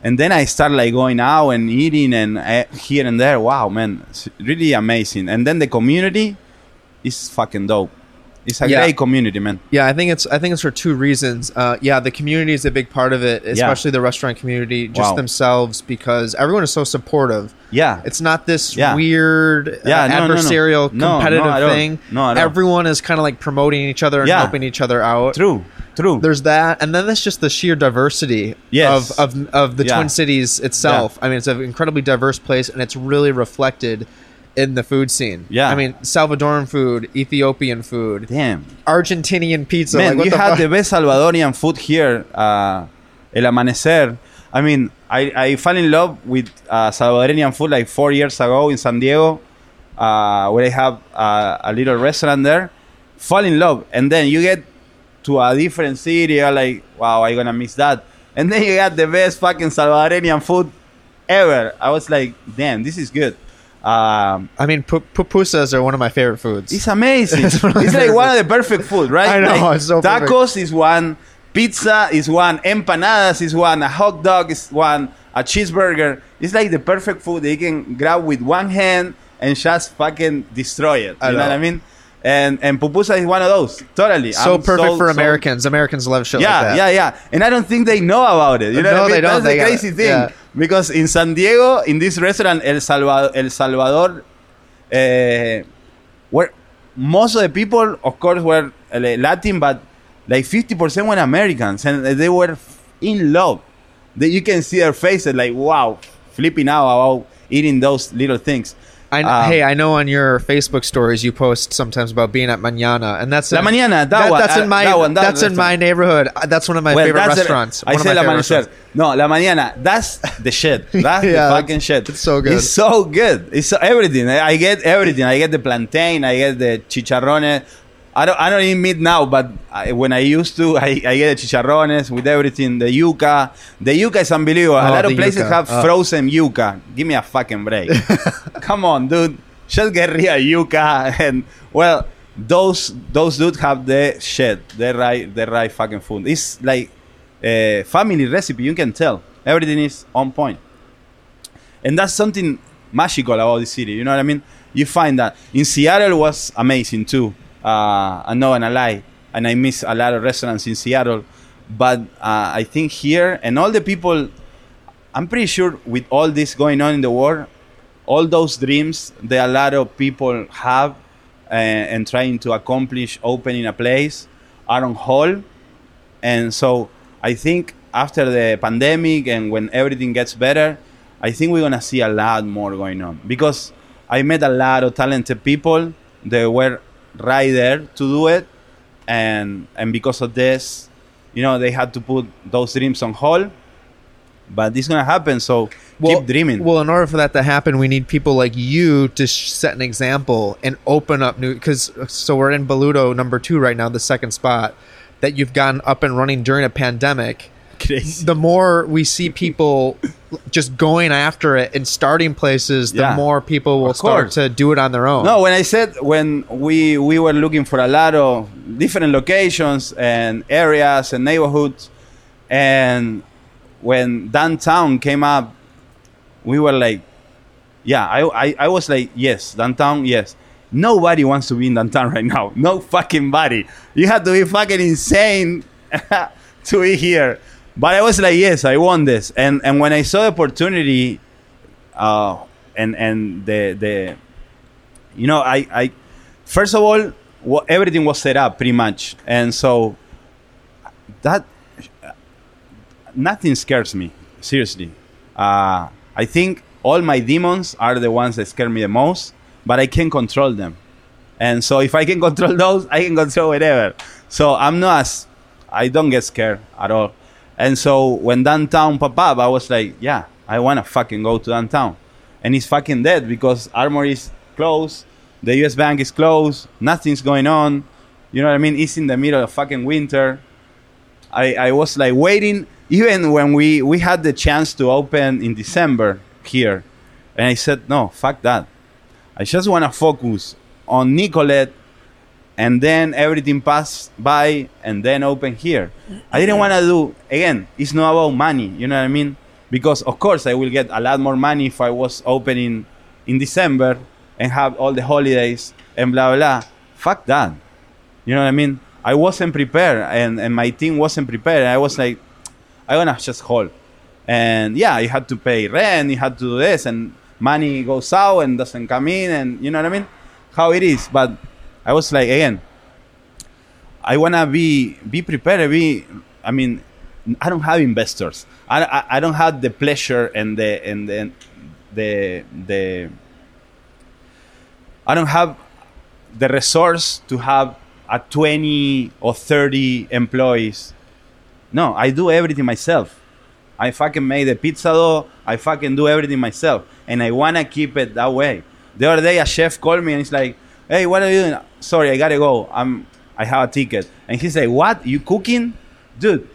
and then I started like going out and eating and uh, here and there. Wow, man, it's really amazing. And then the community is fucking dope. It's a Yeah. great community, man. Yeah, I think it's I think it's for two reasons. Uh, yeah, the community is a big part of it, especially the restaurant community, just Wow. themselves, because everyone is so supportive. Yeah, It's not this Yeah. weird uh, Yeah, no, no, no. adversarial No, no, competitive thing. No. Everyone is kind of like promoting each other and Yeah. helping each other out. true, true. There's that, and then there's just the sheer diversity Yes. of, of of the Yeah. Twin Cities itself. I mean, it's an incredibly diverse place, and it's really reflected in the food scene. Yeah. I mean, Salvadoran food, Ethiopian food, Damn. Argentinian pizza. Man, like, you the have fuck? the best Salvadorian food here. Uh, El Amanecer. I mean, I, I fell in love with uh, Salvadorian food like four years ago in San Diego, uh, where I have uh, a little restaurant there. Fall in love, and then you get to a different city. You're like, wow, I'm gonna miss that. And then you got the best fucking Salvadorian food ever. I was like, damn, this is good. Um, I mean, pu- pupusas are one of my favorite foods. it's amazing. It's it's one of like favorite one of the perfect food, right? I know, Like, it's so perfect. tacos is one, pizza is one, empanadas is one, a hot dog is one, a cheeseburger. It's like the perfect food that you can grab with one hand and just fucking destroy it. You I know. know. what I mean? And and pupusa is one of those. Totally. so I'm perfect for so- Americans. Americans love shit yeah, like that. yeah, yeah. And I don't think they know about it. You know No, what I mean? they don't. That's They the crazy it. thing. Yeah. Because in San Diego, in this restaurant, El Salvador, El Salvador, uh, where most of the people, of course, were uh, Latin, but like 50% were Americans, and they were in love. That you can see their faces, like wow, flipping out about eating those little things. I, Um, hey, I know on your Facebook stories you post sometimes about being at Mañana, and that's La in, Mañana, that one, That's uh, in my that one, that that's in my neighborhood. Uh, That's one of my Well, favorite restaurants. I of said my La restaurants. No, La Mañana. That's the shit. That's Yeah, the fucking shit. it's so good. It's so good. It's so, everything. I get everything. I get the plantain. I get the chicharrones. I don't. I don't eat meat now, but I, when I used to, I, I get the chicharrones with everything. The yuca. The yuca is unbelievable. a Oh, lot of places yuca. have Oh. frozen yuca. Give me a fucking break. Come on, dude. Just get of yuca and well, those those dudes have the shit. The right the right fucking food. It's like a family recipe. You can tell everything is on point, and that's something magical about the city. You know what I mean? You find that in Seattle was amazing too. Uh, I'm not gonna lie, and I miss a lot of restaurants in Seattle. But uh, I think here and all the people, I'm pretty sure with all this going on in the world, all those dreams that a lot of people have uh, and trying to accomplish opening a place are on hold. And so I think after the pandemic and when everything gets better, I think we're gonna see a lot more going on because I met a lot of talented people that were right there to do it, and and because of this, you know, they had to put those dreams on hold. But it's gonna happen, so keep dreaming. Well, in order for that to happen, we need people like you to sh- set an example and open up new. Because uh, so we're in Boludo number two right now, the second spot that you've gotten up and running during a pandemic. Crazy. The more we see people just going after it and starting places, the Yeah. more people will start to do it on their own. No, when I said when we we were looking for a lot of different locations and areas and neighborhoods, and when downtown came up, we were like, yeah, I I, I was like, yes, downtown, yes. nobody wants to be in downtown right now. No fucking body. You have to be fucking insane to be here. But I was like, yes, I want this. And and when I saw the opportunity, uh, and and the the, you know, I I first of all, wha- everything was set up pretty much, and so that nothing scares me seriously. Uh, I think all my demons are the ones that scare me the most, but I can control them. And so if I can control those, I can control whatever. So I'm not as, I don't get scared at all. And so when downtown pop up, I was like, yeah, I want to fucking go to downtown. And it's fucking dead because Armory is closed, the US Bank is closed, nothing's going on. You know what I mean? It's in the middle of fucking winter. I, I was like waiting even when we, we had the chance to open in December here. And I said, no, fuck that. I just want to focus on Nicollet and then everything passed by and then open here. I didn't want to do, again, it's not about money, you know what I mean? Because, of course, I will get a lot more money if I was opening in December and have all the holidays and blah, blah. Fuck that. You know what I mean? I wasn't prepared and, and my team wasn't prepared. I was like, I want to just hold. And yeah, you had to pay rent, you had to do this, and money goes out and doesn't come in, and you know what I mean? How it is. But I was like, again, I want to be be prepared. Be, I mean, I don't have investors. I, I, I don't have the pleasure and the and the the the. I don't have the resource to have a 20 or 30 employees. No, I do everything myself. I fucking made the pizza dough. I fucking do everything myself, and I wanna keep it that way. The other day, a chef called me and he's like, "Hey, what are you doing? Sorry, I gotta go. I'm I have a ticket." And he like, "What? You cooking, dude?"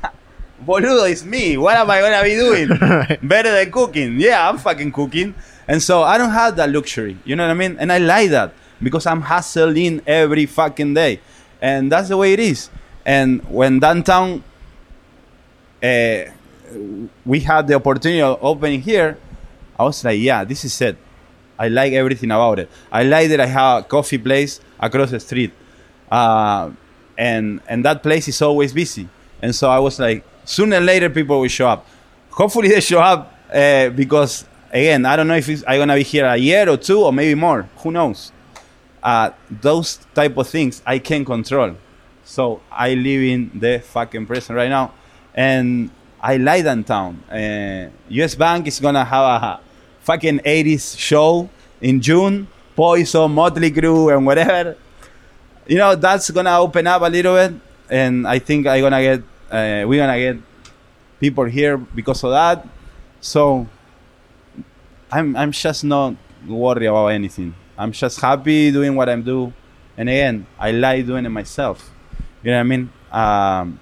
Boludo, it's me. What am I gonna be doing? Right. Better than cooking. Yeah, I'm fucking cooking. And so I don't have that luxury. You know what I mean? And I like that because I'm hustling every fucking day. And that's the way it is. And when downtown uh, we had the opportunity of opening here, I was like, yeah, this is it. I like everything about it. I like that I have a coffee place across the street. Uh, and, and that place is always busy. And so I was like, sooner or later, people will show up. Hopefully, they show up uh, because, again, I don't know if I'm to be here a year or two or maybe more. Who knows? Uh, those type of things I can control. So I live in the fucking present right now, and I like downtown. Uh, U.S. Bank is gonna have a fucking 80s show in June. Poison, Motley Crue, and whatever. You know that's gonna open up a little bit, and I think I'm gonna get uh, we're gonna get people here because of that. So I'm I'm just not worried about anything. I'm just happy doing what I'm doing, and again, I like doing it myself. You know what I mean? Um,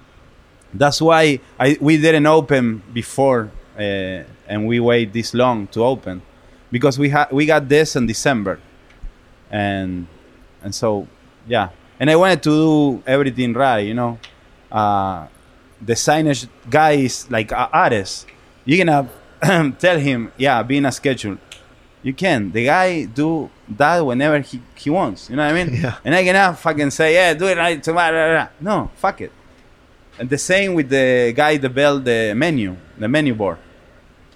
that's why I we didn't open before, uh, and we wait this long to open, because we had we got this in December, and and so yeah, and I wanted to do everything right, you know. Uh, the signage guy is like a artist. You gonna tell him, yeah, be in a schedule. You can. The guy do that whenever he, he wants. You know what I mean? Yeah. And I cannot fucking say, yeah, do it right tomorrow. No, fuck it. And the same with the guy that built the menu, the menu board.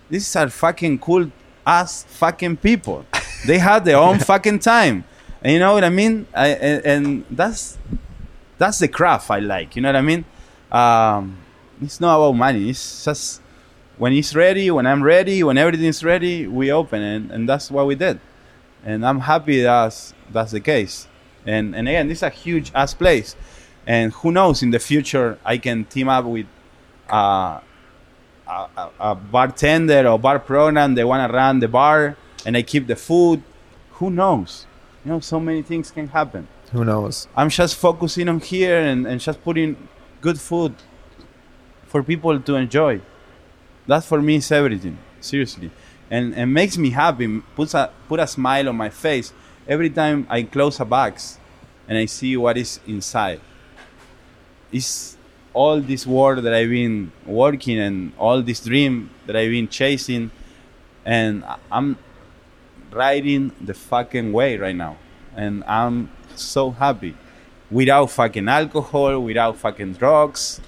These are fucking cool ass fucking people. they have their own fucking time. And you know what I mean? I, and, and that's that's the craft I like. You know what I mean? Um, it's not about money. It's just when it's ready, when I'm ready, when everything's ready, we open it, and that's what we did. And I'm happy that's that's the case. And and again, this is a huge ass place, and who knows in the future I can team up with uh, a, a, a bartender or bar program. They want to run the bar, and they keep the food. Who knows? You know, so many things can happen. Who knows? I'm just focusing on here and, and just putting good food for people to enjoy. That for me is everything, seriously. And and makes me happy, puts a put a smile on my face every time I close a box and I see what is inside. It's all this work that I've been working and all this dream that I've been chasing and I'm riding the fucking way right now. and I'm so happy. Without fucking alcohol, without fucking drugs,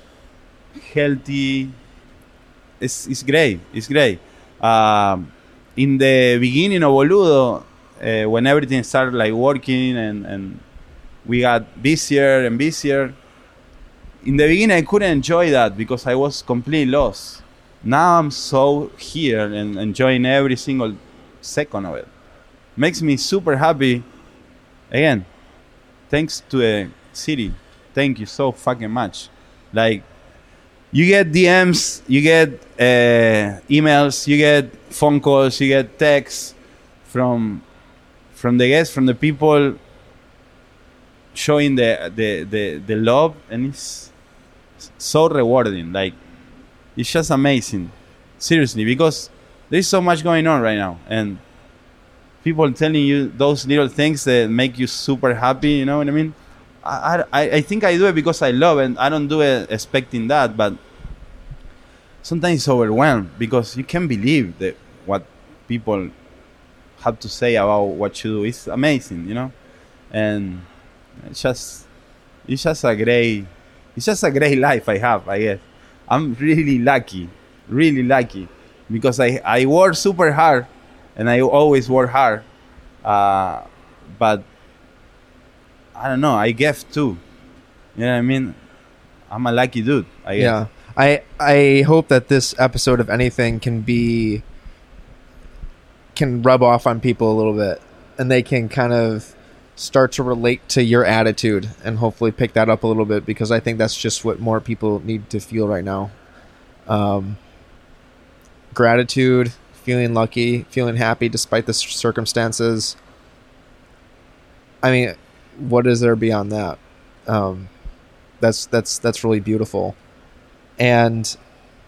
healthy. It's, it's great. It's great. Um, in the beginning of Boludo, uh, when everything started like working and, and we got busier and busier, in the beginning I couldn't enjoy that because I was completely lost. Now I'm so here and enjoying every single second of it. Makes me super happy. Again, thanks to the city. Thank you so fucking much. Like, you get DMs, you get uh, emails, you get phone calls, you get texts from from the guests, from the people showing the the the, the love, and it's so rewarding. Like, it's just amazing. Seriously, because there's so much going on right now, and people telling you those little things that make you super happy. You know what I mean? I, I, I think I do it because I love and I don't do it expecting that, but sometimes it's overwhelmed because you can't believe that what people have to say about what you do. It's amazing, you know, and it's just it's just a great it's just a great life I have. I guess I'm really lucky, really lucky, because I I work super hard, and I always work hard, uh, but I don't know. I give too. You know what I mean? I'm a lucky dude. I guess. Yeah. I I hope that this episode of anything can be can rub off on people a little bit and they can kind of start to relate to your attitude and hopefully pick that up a little bit because I think that's just what more people need to feel right now. Um, gratitude, feeling lucky, feeling happy despite the circumstances. I mean, what is there beyond that? Um, that's that's that's really beautiful, and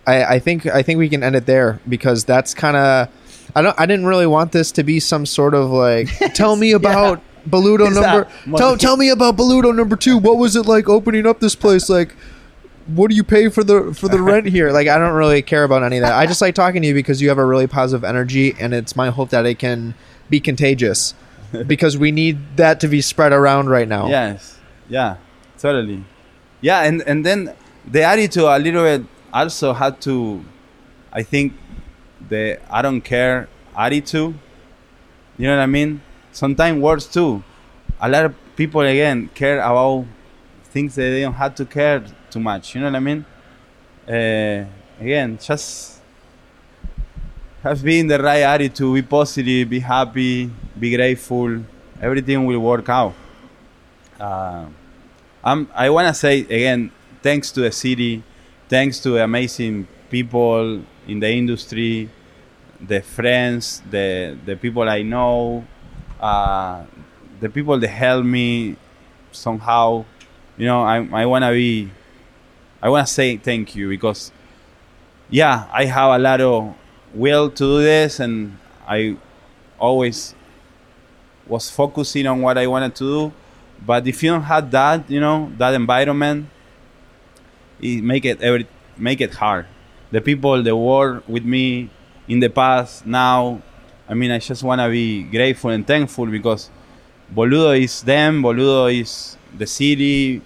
I, I think I think we can end it there because that's kind of I don't I didn't really want this to be some sort of like tell me about It's number tell tell me about Boludo number two. What was it like opening up this place? Like, what do you pay for the for the rent here? Like, I don't really care about any of that. I just like talking to you because you have a really positive energy, and it's my hope that it can be contagious because we need that to be spread around right now. Yes. Yeah. Totally. Yeah, and and then the attitude a little bit also had to, I think, the I don't care attitude. You know what I mean? Sometimes words too. A lot of people again care about things that they don't have to care too much. You know what I mean? Uh, again, just have been the right attitude. Be positive. Be happy. Be grateful. Everything will work out. Uh, I want to say again, thanks to the city, thanks to amazing people in the industry, the friends, the the people I know, uh, the people that help me somehow. You know, I I want to be, I want to say thank you because, yeah, I have a lot of will to do this, and I always was focusing on what I wanted to do. But if you don't have that, you know, that environment, it make it every make it hard. The people that work with me in the past, now, I mean, I just want to be grateful and thankful because Boludo is them, Boludo is the city,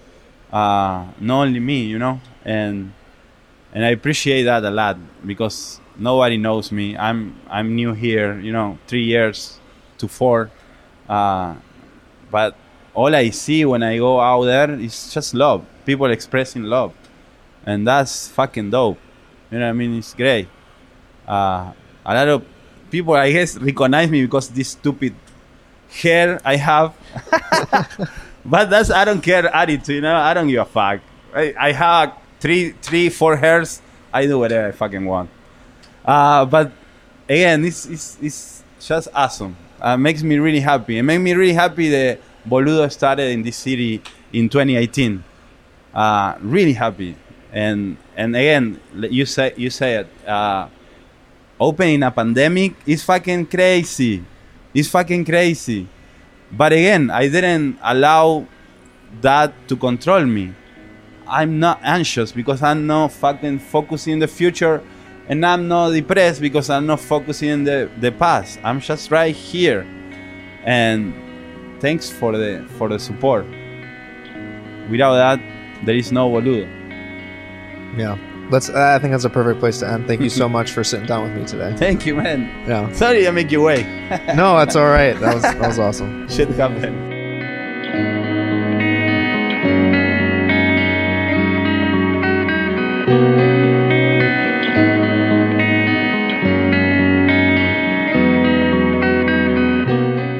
uh, not only me, you know, and and I appreciate that a lot because nobody knows me. I'm I'm new here, you know, three years to four, uh, but all I see when I go out there is just love. People expressing love, and that's fucking dope. You know I mean? It's great. Uh, a lot of people, I guess, recognize me because this stupid hair I have. but that's I don't care attitude. You know, I don't give a fuck. I, I have three, three, four hairs. I do whatever I fucking want. Uh, but again, it's, it's, it's just awesome. Uh, makes me really happy. It made me really happy that Boludo started in this city in 2018. Uh, really happy. And and again, you say you say it. Opening a pandemic is fucking crazy. It's fucking crazy. But again, I didn't allow that to control me. I'm not anxious because I'm not fucking focusing in the future and I'm not depressed because I'm not focusing in the, the past. I'm just right here. And thanks for the for the support. Without that, there is no boludo. Yeah. Let's. I think that's a perfect place to end. Thank you so much for sitting down with me today. Thank you, man. Yeah. Sorry I make you wait. No, that's all right. That was that was awesome. Shit happened.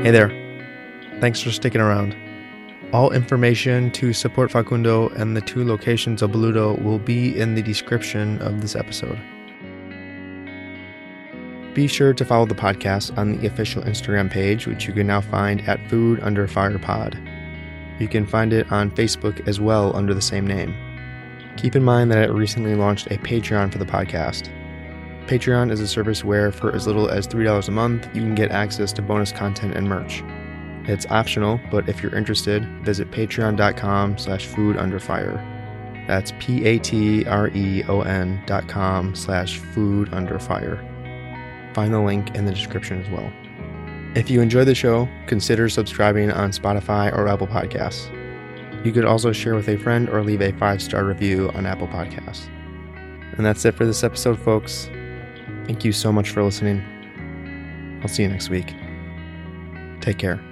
Hey there. Thanks for sticking around. All information to support Facundo and the two locations of Boludo will be in the description of this episode. Be sure to follow the podcast on the official Instagram page, which you can now find at Food Under Fire Pod. You can find it on Facebook as well under the same name. Keep in mind that I recently launched a Patreon for the podcast. Patreon is a service where, for as little as $3 a month, you can get access to bonus content and merch. It's optional, but if you're interested, visit patreon.com slash food under fire. That's P-A-T-R-E-O-N dot com slash food under fire. Find the link in the description as well. If you enjoy the show, consider subscribing on Spotify or Apple Podcasts. You could also share with a friend or leave a five-star review on Apple Podcasts. And that's it for this episode, folks. Thank you so much for listening. I'll see you next week. Take care.